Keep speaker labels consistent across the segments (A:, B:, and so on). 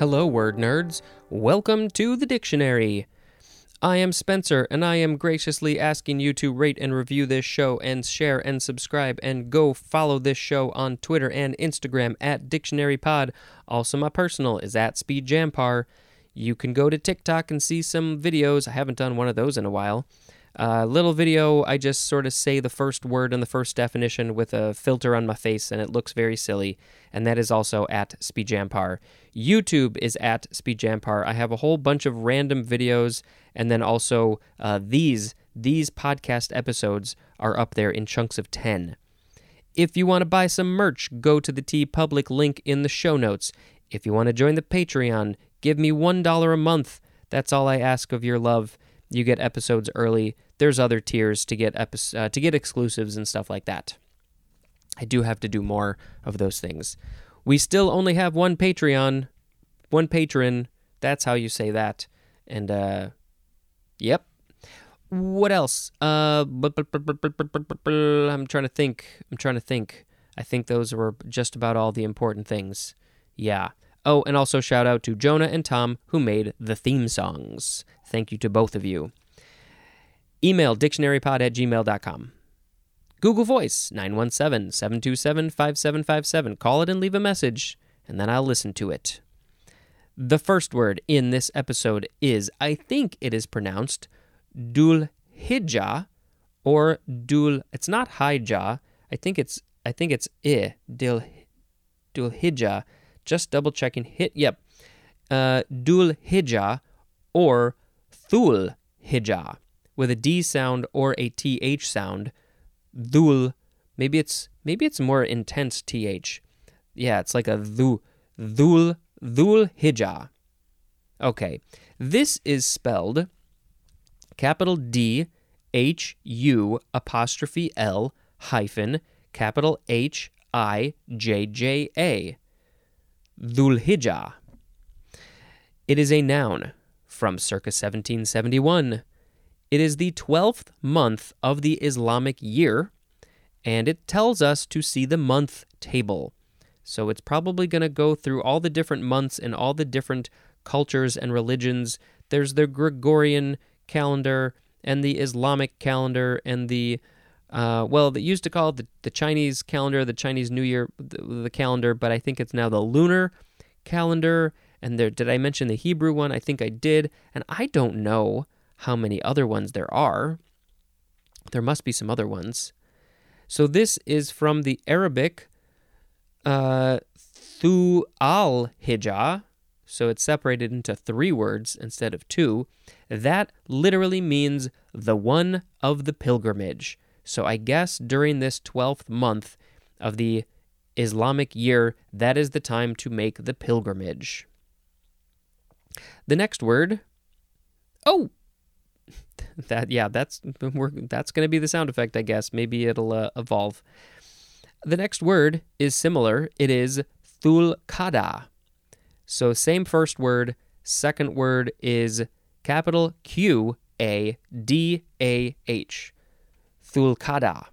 A: Hello, word nerds. Welcome to the dictionary. I am Spencer, and I am graciously asking you to rate and review this show and share and subscribe and go follow this show on Twitter and Instagram at DictionaryPod. Also, my personal is at Spejampar. You can go to TikTok and see some videos. I haven't done one of those in a while. Uh, little video, I just sort of say the first word and the first definition with a filter on my face, and it looks very silly. And that is also at Spejampar. YouTube is at Spejampar. I have a whole bunch of random videos, and then also uh, these these podcast episodes are up there in chunks of ten. If you want to buy some merch, go to the TeePublic link in the show notes. If you want to join the Patreon, give me one dollar a month. That's all I ask of your love. You get episodes early. There's other tiers to get epi- uh, to get exclusives and stuff like that. I do have to do more of those things. We still only have one Patreon, one patron. That's how you say that. And uh yep. What else? Uh I'm trying to think. I'm trying to think. I think those were just about all the important things. Yeah. Oh, and also shout out to Jonah and Tom who made the theme songs. Thank you to both of you. Email dictionarypod at gmail.com. Google Voice 917 727 5757. Call it and leave a message, and then I'll listen to it. The first word in this episode is, I think it is pronounced Dulhijjah or Dul. It's not Hijjah. I think it's I think it's I Dul Dulhijjah. Just double checking. Hit yep. Uh, Dulhijjah or Thul Hijjah with a D sound or a TH sound. Dhul. Maybe it's maybe it's more intense TH. Yeah, it's like a dhu. Dhul Dhul Hijjah. Okay. This is spelled capital D H U apostrophe L hyphen capital H I J J A. Dhulhijjah. It is a noun from circa 1771. It is the 12th month of the Islamic year, and it tells us to see the month table. So it's probably going to go through all the different months and all the different cultures and religions. There's the Gregorian calendar and the Islamic calendar and the uh, well, they used to call it the, the Chinese calendar, the Chinese New Year, the, the calendar, but I think it's now the lunar calendar. And there, did I mention the Hebrew one? I think I did. And I don't know how many other ones there are. There must be some other ones. So this is from the Arabic uh, Thu al Hijjah. So it's separated into three words instead of two. That literally means the one of the pilgrimage. So I guess during this 12th month of the Islamic year, that is the time to make the pilgrimage. The next word, oh, that yeah, that's that's going to be the sound effect, I guess. Maybe it'll uh, evolve. The next word is similar. It is thulkada. So same first word. Second word is capital Q A D A H. Thulkada.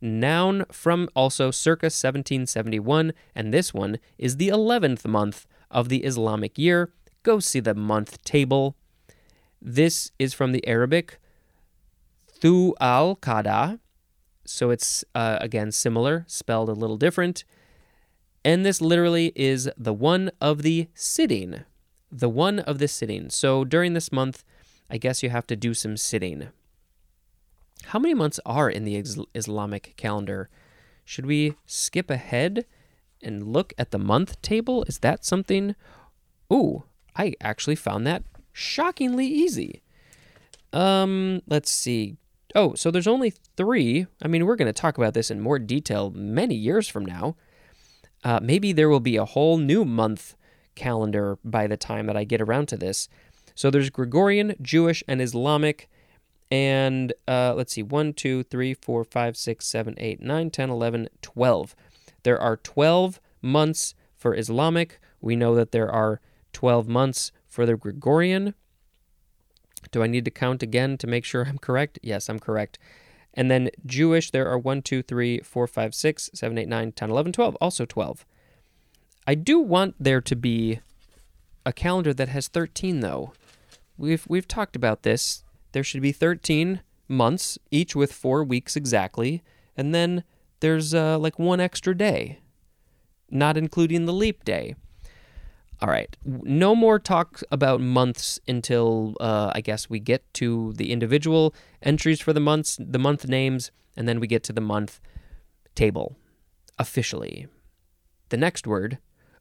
A: Noun from also circa 1771, and this one is the 11th month of the Islamic year. Go see the month table. This is from the Arabic Thu al Qada. So it's, uh, again, similar, spelled a little different. And this literally is the one of the sitting. The one of the sitting. So during this month, I guess you have to do some sitting. How many months are in the Islamic calendar? Should we skip ahead and look at the month table? Is that something? Ooh, I actually found that shockingly easy. Um, let's see. Oh, so there's only three. I mean, we're going to talk about this in more detail many years from now. Uh, maybe there will be a whole new month calendar by the time that I get around to this. So there's Gregorian, Jewish, and Islamic. And uh, let's see 1, 2, 3, 4, 5, 6, 7, 8, 9, 10, 11, 12. There are 12 months for Islamic. We know that there are 12 months for the Gregorian. Do I need to count again to make sure I'm correct? Yes, I'm correct. And then Jewish, there are 1, 2, 3, 4, 5, 6, 7, 8, 9, 10, 11, 12. Also 12. I do want there to be a calendar that has 13 though. We've we've talked about this. There should be 13 months, each with 4 weeks exactly, and then there's uh, like one extra day, not including the leap day. All right, no more talk about months until uh, I guess we get to the individual entries for the months, the month names, and then we get to the month table officially. The next word,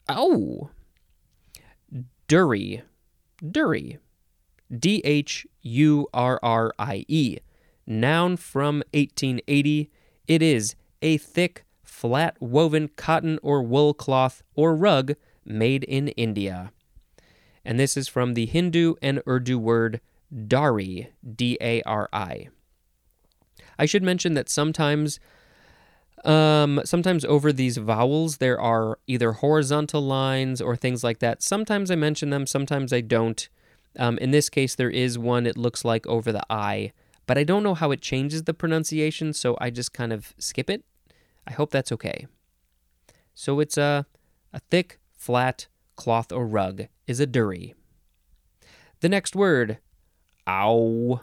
A: oh, Dhurrie, Dhurrie, D H U R R I E, noun from 1880. It is a thick, flat woven cotton or wool cloth or rug made in India. And this is from the Hindi and Urdu word dari, D A R I. I should mention that sometimes um, sometimes over these vowels there are either horizontal lines or things like that. Sometimes I mention them, sometimes I don't. Um, in this case, there is one, it looks like over the I, but I don't know how it changes the pronunciation, so I just kind of skip it. I hope that's okay. So it's a, a thick, flat cloth or rug is a dhurrie. The next word, ow.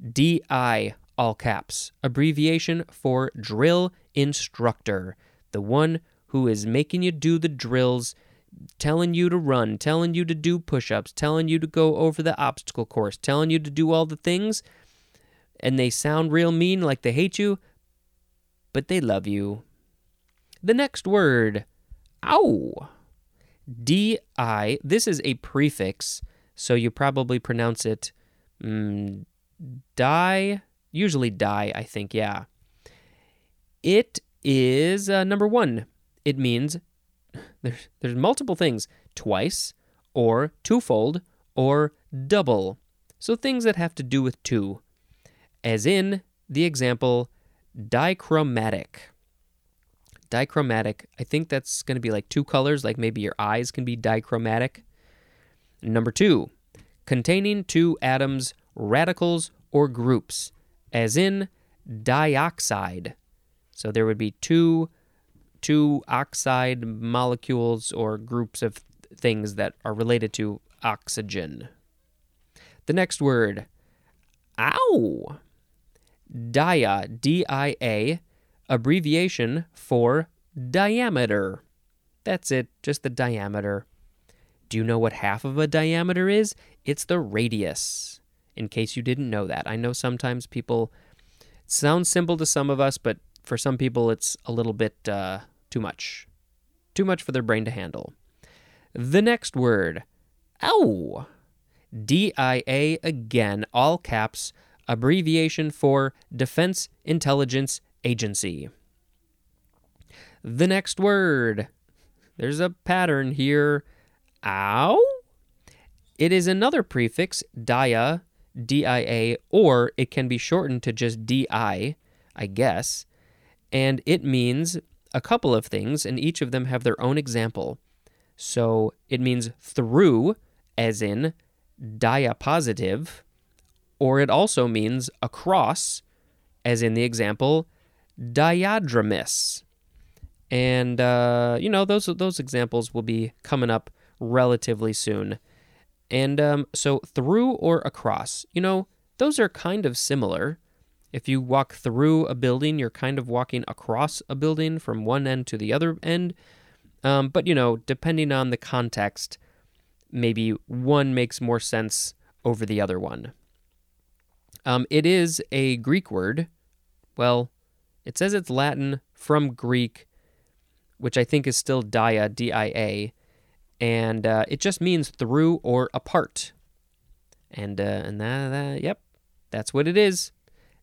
A: D I, all caps, abbreviation for drill instructor, the one who is making you do the drills, telling you to run, telling you to do push ups, telling you to go over the obstacle course, telling you to do all the things, and they sound real mean like they hate you, but they love you. The next word, ow. D I, this is a prefix, so you probably pronounce it mm, die, usually die, I think, yeah. It is uh, number one. It means there's, there's multiple things twice, or twofold, or double. So things that have to do with two. As in the example, dichromatic dichromatic. I think that's going to be like two colors, like maybe your eyes can be dichromatic. Number two, containing two atoms, radicals, or groups, as in dioxide. So there would be two two oxide molecules or groups of things that are related to oxygen. The next word, ow. Dia, D I A, abbreviation for diameter. That's it, just the diameter. Do you know what half of a diameter is? It's the radius. In case you didn't know that. I know sometimes people sounds simple to some of us, but for some people it's a little bit uh, too much. Too much for their brain to handle. The next word, ow. D I A again, all caps, abbreviation for Defense Intelligence Agency. The next word. There's a pattern here. Ow? It is another prefix, dia, D-I-A, or it can be shortened to just D-I, I guess. And it means a couple of things, and each of them have their own example. So it means through, as in diapositive, or it also means across, as in the example diadromous. And uh, you know those those examples will be coming up relatively soon. And um, so through or across, you know, those are kind of similar. If you walk through a building, you're kind of walking across a building from one end to the other end. Um, but you know, depending on the context, maybe one makes more sense over the other one. Um, it is a Greek word. Well, it says it's Latin from Greek, which I think is still dia, D I A, and uh, it just means through or apart. And uh, and that, that, yep, that's what it is.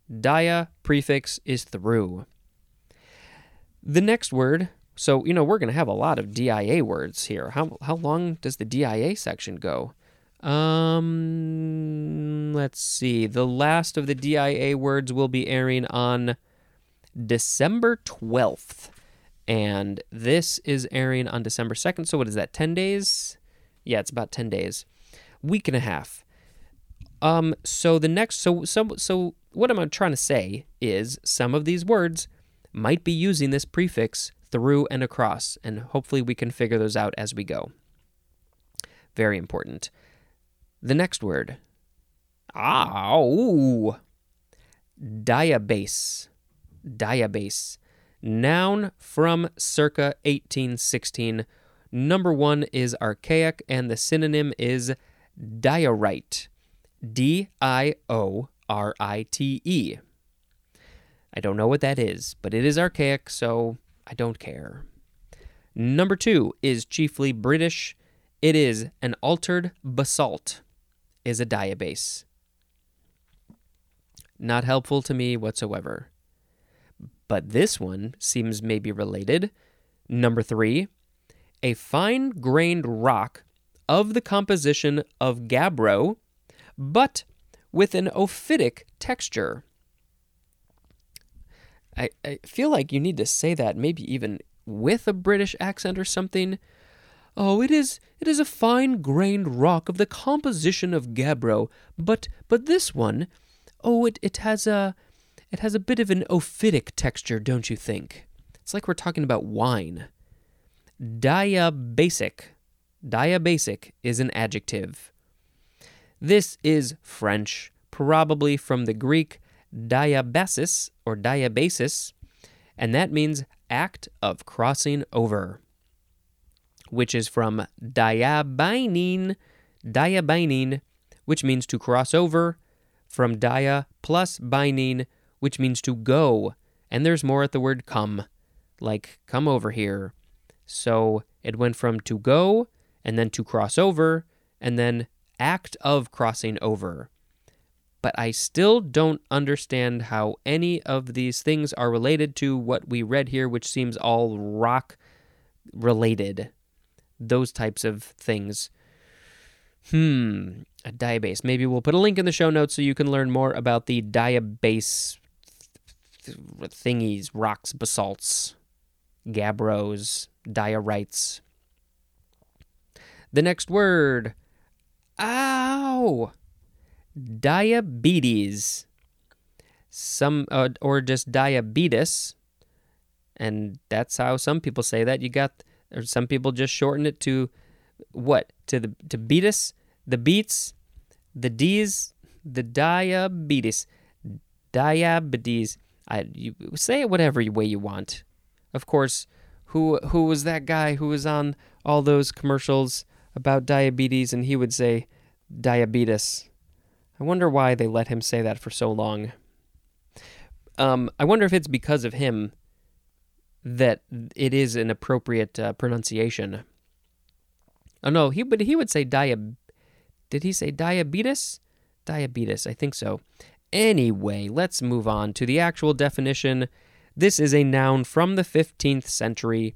A: Dia prefix is through. The next word, so you know we're going to have a lot of DIA words here. How how long does the DIA section go? Um, let's see. The last of the DIA words will be airing on December 12th. And this is airing on December 2nd. So, what is that, 10 days? Yeah, it's about 10 days. Week and a half. Um, so the next, so, so, so what I'm trying to say is some of these words might be using this prefix through and across, and hopefully we can figure those out as we go. Very important. The next word. Ah, ooh. Diabase. Diabase. Noun from circa 1816. Number one is archaic, and the synonym is diorite. D I O R I T E. I don't know what that is, but it is archaic, so I don't care. Number two is chiefly British. It is an altered basalt, is a diabase. Not helpful to me whatsoever. But this one seems maybe related. Number three, a fine grained rock of the composition of gabbro, but with an ophitic texture. I, I feel like you need to say that maybe even with a British accent or something. Oh, it is it is a fine grained rock of the composition of gabbro, but but this one, oh, it, it has a it has a bit of an ophitic texture, don't you think? It's like we're talking about wine. Diabasic. Diabasic is an adjective. This is French, probably from the Greek diabasis or diabasis, and that means act of crossing over, which is from diabainein, diabainein, which means to cross over, from dia plus bainein, which means to go, and there's more at the word come, like come over here. So it went from to go, and then to cross over, and then act of crossing over but I still don't understand how any of these things are related to what we read here, which seems all rock related. Those types of things. Hmm, a diabase. Maybe we'll put a link in the show notes so you can learn more about the diabase thingies, rocks, basalts, gabbros, diorites. The next word. Ow! diabetes. Some uh, or just diabetes, and that's how some people say that. You got, or some people just shorten it to what? To the to beatus, the beats, the D's, the diabetes, diabetes. I you say it whatever way you want. Of course, who who was that guy who was on all those commercials about diabetes, and he would say diabetes. I wonder why they let him say that for so long. Um, I wonder if it's because of him that it is an appropriate uh, pronunciation. Oh no, he but he would say dia. Did he say diabetes? Diabetes, I think so. Anyway, let's move on to the actual definition. This is a noun from the 15th century.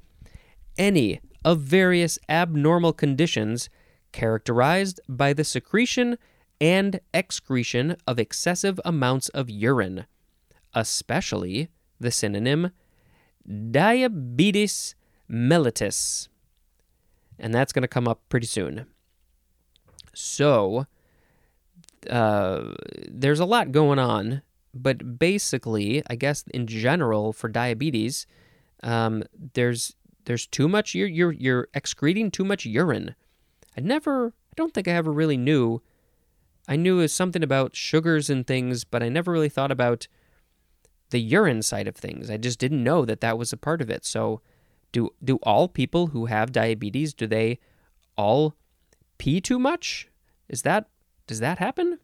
A: Any of various abnormal conditions characterized by the secretion and excretion of excessive amounts of urine, especially the synonym diabetes mellitus. And that's going to come up pretty soon. So, uh, there's a lot going on, but basically, I guess in general for diabetes, um, there's there's too much you're, you're you're excreting too much urine. I never I don't think I ever really knew I knew was something about sugars and things, but I never really thought about the urine side of things. I just didn't know that that was a part of it. So, do do all people who have diabetes do they all pee too much? Is that does that happen?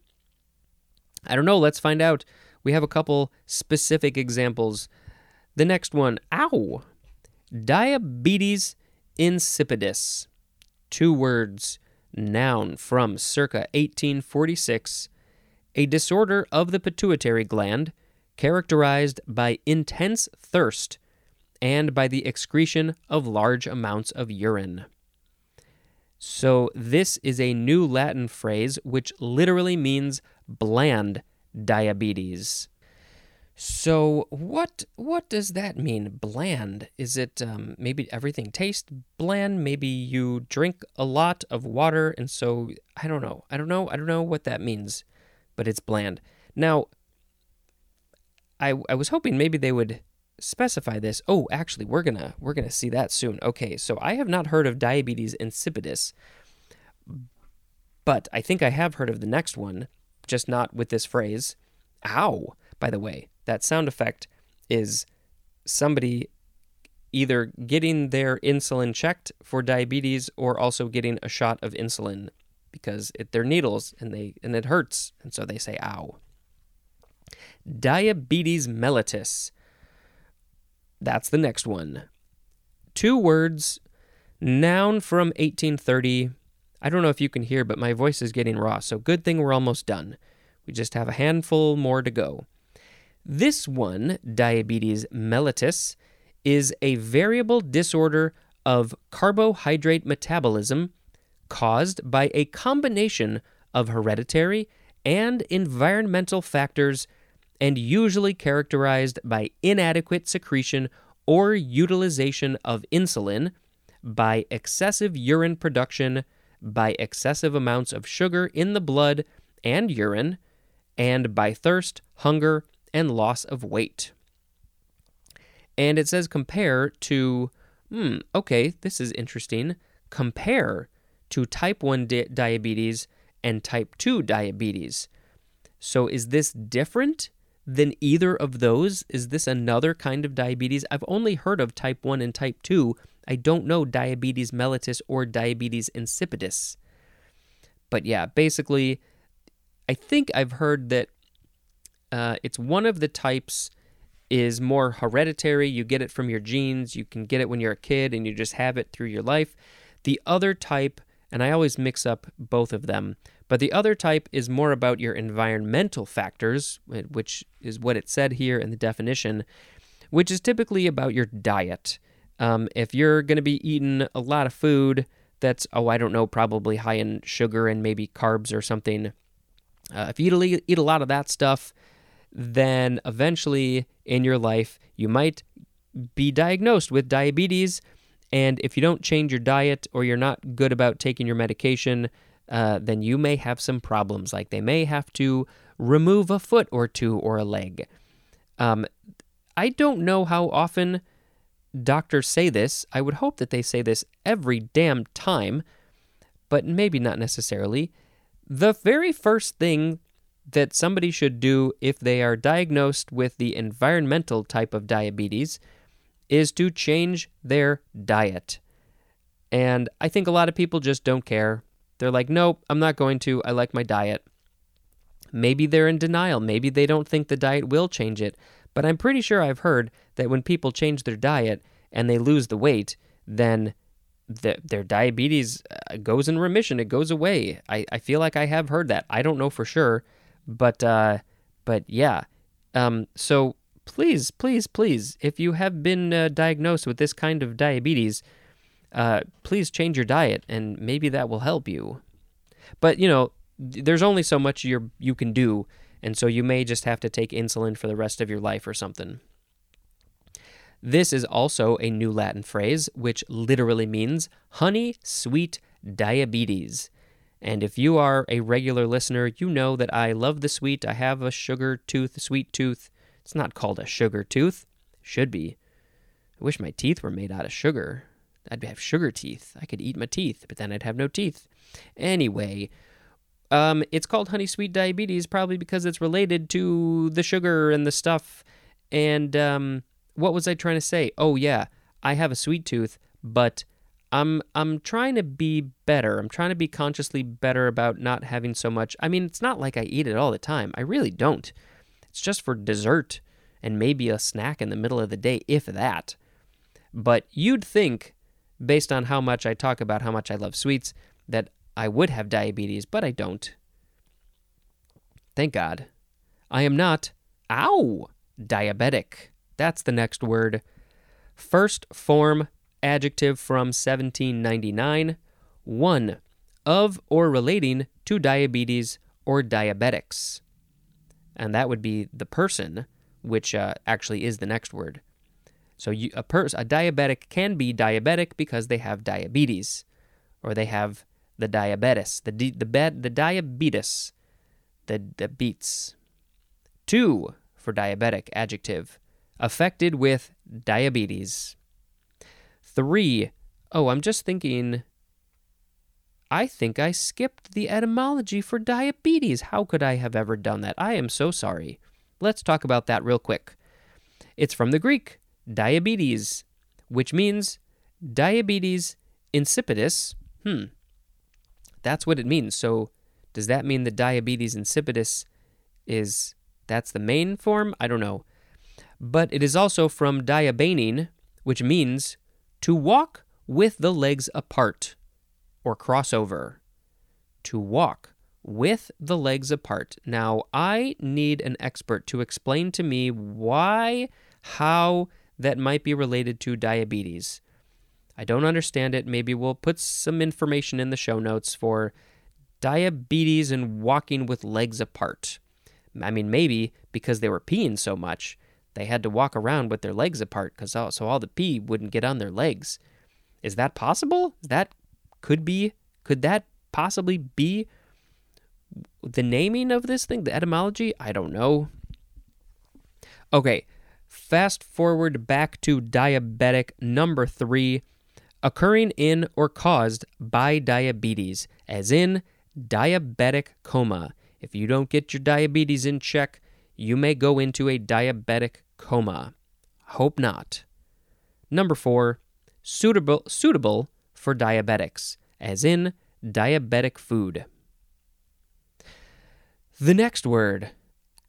A: I don't know. Let's find out. We have a couple specific examples. The next one, ow. Diabetes insipidus. Two words noun from circa 1846, a disorder of the pituitary gland characterized by intense thirst and by the excretion of large amounts of urine. So, this is a new Latin phrase which literally means bland diabetes. So what what does that mean? Bland? Is it um, maybe everything tastes bland? Maybe you drink a lot of water, and so I don't know. I don't know. I don't know what that means, but it's bland. Now, I I was hoping maybe they would specify this. Oh, actually, we're gonna we're gonna see that soon. Okay, so I have not heard of diabetes insipidus, But I think I have heard of the next one, just not with this phrase. Ow, by the way. That sound effect is somebody either getting their insulin checked for diabetes or also getting a shot of insulin because it, they're needles and they and it hurts and so they say ow. Diabetes mellitus. That's the next one. Two words, noun from 1830. I don't know if you can hear, but my voice is getting raw, so good thing we're almost done. We just have a handful more to go. This one, diabetes mellitus, is a variable disorder of carbohydrate metabolism caused by a combination of hereditary and environmental factors and usually characterized by inadequate secretion or utilization of insulin, by excessive urine production, by excessive amounts of sugar in the blood and urine, and by thirst, hunger, and loss of weight. And it says compare to, hmm, okay, this is interesting. Compare to type 1 di- diabetes and type 2 diabetes. So is this different than either of those? Is this another kind of diabetes? I've only heard of type 1 and type 2. I don't know diabetes mellitus or diabetes insipidus. But yeah, basically, I think I've heard that uh, it's one of the types is more hereditary. You get it from your genes. You can get it when you're a kid and you just have it through your life. The other type, and I always mix up both of them, but the other type is more about your environmental factors, which is what it said here in the definition, which is typically about your diet. Um, if you're going to be eating a lot of food that's, oh, I don't know, probably high in sugar and maybe carbs or something, uh, if you eat, eat a lot of that stuff, then eventually in your life you might be diagnosed with diabetes. And if you don't change your diet or you're not good about taking your medication, uh, then you may have some problems. Like they may have to remove a foot or two or a leg. Um, I don't know how often doctors say this. I would hope that they say this every damn time, but maybe not necessarily. The very first thing that somebody should do if they are diagnosed with the environmental type of diabetes is to change their diet. And I think a lot of people just don't care. They're like, nope, I'm not going to. I like my diet. Maybe they're in denial. Maybe they don't think the diet will change it. But I'm pretty sure I've heard that when people change their diet and they lose the weight, then the, their diabetes uh, goes in remission. It goes away. I, I feel like I have heard that. I don't know for sure. But uh, but yeah. Um, so please, please, please, if you have been uh, diagnosed with this kind of diabetes, uh, please change your diet, and maybe that will help you. But you know, there's only so much you you can do, and so you may just have to take insulin for the rest of your life or something. This is also a new Latin phrase, which literally means honey sweet diabetes. And if you are a regular listener, you know that I love the sweet. I have a sugar tooth, sweet tooth. It's not called a sugar tooth. Should be. I wish my teeth were made out of sugar. I'd have sugar teeth. I could eat my teeth, but then I'd have no teeth. Anyway, um, it's called honey sweet diabetes probably because it's related to the sugar and the stuff. And um, what was I trying to say? Oh yeah, I have a sweet tooth, but I'm I'm trying to be better. I'm trying to be consciously better about not having so much. I mean, it's not like I eat it all the time. I really don't. It's just for dessert and maybe a snack in the middle of the day, if that. But you'd think, based on how much I talk about how much I love sweets, that I would have diabetes, but I don't. Thank God. I am not, ow, diabetic. That's the next word. First form adjective from 1799. 1. Of or relating to diabetes or diabetics. And that would be the person, which uh, actually is the next word. So you, a, pers- a diabetic can be diabetic because they have diabetes, or they have the diabetes, the di- the bed, the diabetes, the the beats. Two for diabetic adjective, affected with diabetes. Three, oh, I'm just thinking. I think I skipped the etymology for diabetes. How could I have ever done that? I am so sorry. Let's talk about that real quick. It's from the Greek, diabetes, which means diabetes insipidus. Hmm. That's what it means. So, does that mean the diabetes insipidus is that's the main form? I don't know. But it is also from diabainein, which means to walk with the legs apart or crossover. To walk with the legs apart. Now, I need an expert to explain to me why, how that might be related to diabetes. I don't understand it. Maybe we'll put some information in the show notes for diabetes and walking with legs apart. I mean, maybe because they were peeing so much, they had to walk around with their legs apart because so all the pee wouldn't get on their legs. Is that possible? That could be. Could that possibly be the naming of this thing? The etymology? I don't know. Okay, fast forward back to diabetic number three, occurring in or caused by diabetes, as in diabetic coma. If you don't get your diabetes in check, you may go into a diabetic coma. Hope not. Number four, suitable suitable for diabetics, as in diabetic food. The next word,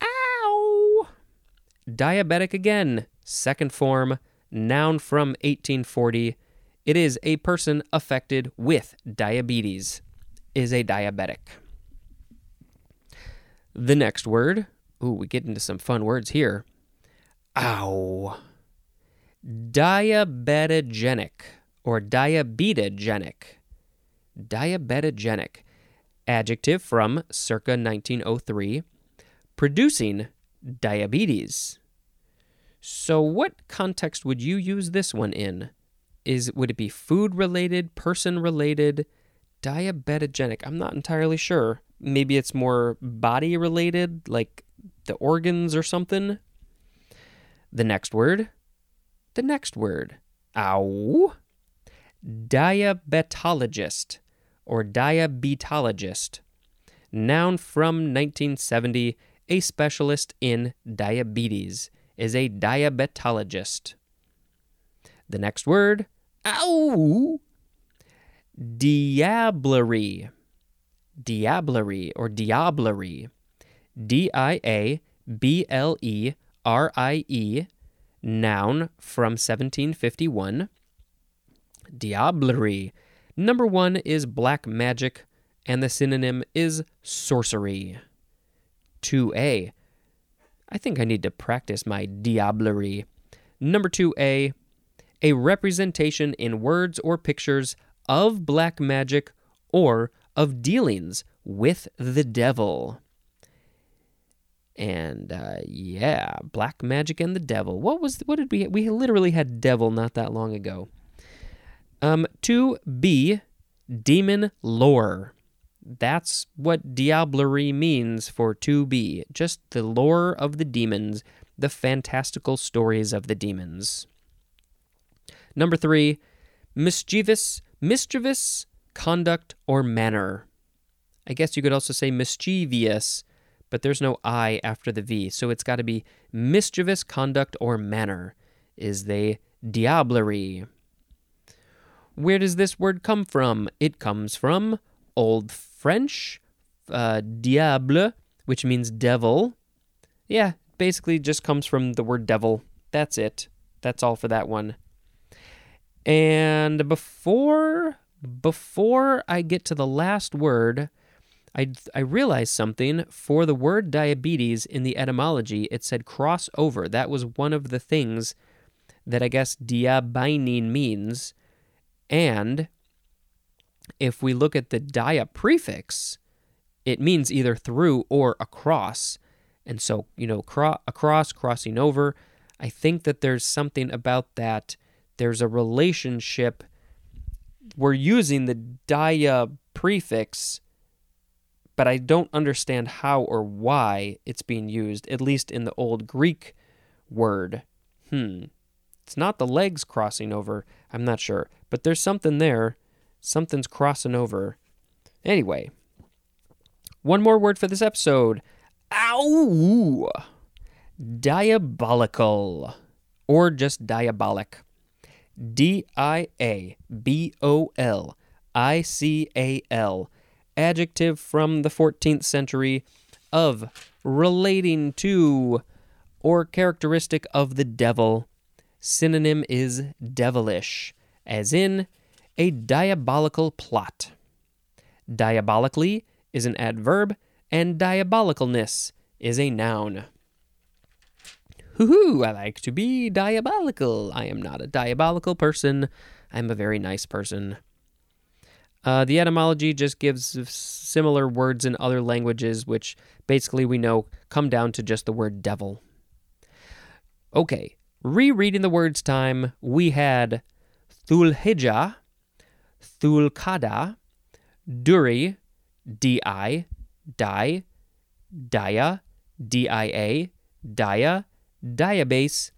A: ow. Diabetic again, second form, noun from 1840. It is a person affected with diabetes, is a diabetic. The next word, ooh, we get into some fun words here. Ow. Diabetogenic or diabetogenic. Diabetogenic. Adjective from circa 1903, producing diabetes. So, what context would you use this one in? Is would it be food related, person related, diabetogenic? I'm not entirely sure. Maybe it's more body related, like the organs or something. The next word. The next word. Ow. Diabetologist or diabetologist. Noun from 1970, a specialist in diabetes, is a diabetologist. The next word, ow, diablerie. Diablerie or diablerie. D I A B L E R I E, noun from 1751. Diablerie Number one is black magic, and the synonym is sorcery. 2a. I think I need to practice my diablerie. Number 2a. A representation in words or pictures of black magic or of dealings with the devil. And uh, yeah, black magic and the devil. What was what did we we literally had devil not that long ago. Um, 2b, demon lore. That's what diablerie means for to be, just the lore of the demons, the fantastical stories of the demons. Number 3, mischievous, mischievous conduct or manner. I guess you could also say mischievous, but there's no I after the V, so it's got to be mischievous conduct or manner is the diablerie. Where does this word come from? It comes from Old French, uh, diable, which means devil. Yeah, basically just comes from the word devil. That's it. That's all for that one. And before before I get to the last word, I, I realized something. For the word diabetes in the etymology, it said cross over. That was one of the things that I guess diabainein means. And if we look at the dia prefix, it means either through or across. And so, you know, cro- across, crossing over. I think that there's something about that. There's a relationship. We're using the dia prefix, but I don't understand how or why it's being used, at least in the old Greek word. Hmm. It's not the legs crossing over. I'm not sure. But there's something there. Something's crossing over. Anyway, one more word for this episode. Ow! Diabolical. Or just diabolic. D I A B O L I C A L. Adjective from the 14th century of relating to or characteristic of the devil. Synonym is devilish, as in a diabolical plot. Diabolically is an adverb, and diabolicalness is a noun. Hoo I like to be diabolical. I am not a diabolical person. I'm a very nice person. Uh, the etymology just gives similar words in other languages, which basically we know come down to just the word devil. Okay, rereading the words time, we had Thulhijah, Thulkada, Dhurrie, D-I, Di, Dia, D-I-A, Dia, diabase,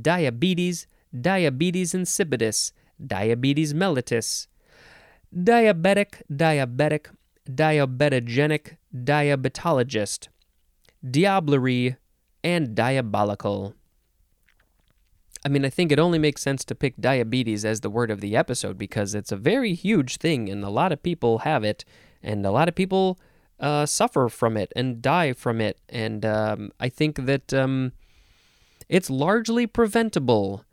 A: diabetes, diabetes insipidus, diabetes mellitus, diabetic, diabetic, diabetogenic, diabetologist, diablerie, and diabolical. I mean, I think it only makes sense to pick diabetes as the word of the episode because it's a very huge thing and a lot of people have it and a lot of people uh, suffer from it and die from it. And um, I think that um, it's largely preventable.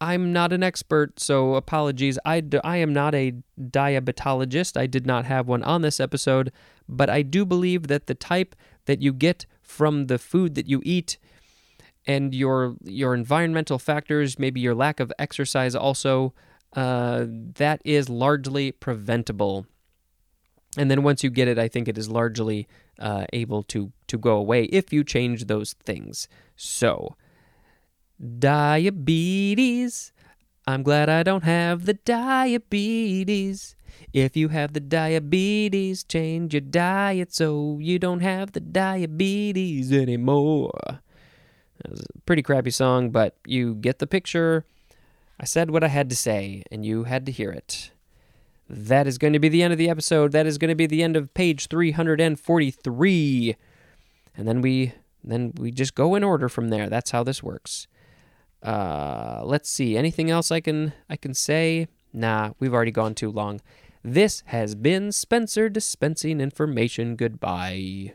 A: I'm not an expert, so apologies. I, I am not a diabetologist. I did not have one on this episode, but I do believe that the type that you get from the food that you eat and your your environmental factors, maybe your lack of exercise also, uh, that is largely preventable. And then once you get it, I think it is largely uh, able to to go away if you change those things. So, diabetes. I'm glad I don't have the diabetes. If you have the diabetes, change your diet so you don't have the diabetes anymore. It was a pretty crappy song, but you get the picture. I said what I had to say, and you had to hear it. That is going to be the end of the episode. That is going to be the end of page 343. And then we then we just go in order from there. That's how this works. Uh, let's see. Anything else I can I can say? Nah, we've already gone too long. This has been Spencer dispensing information. Goodbye.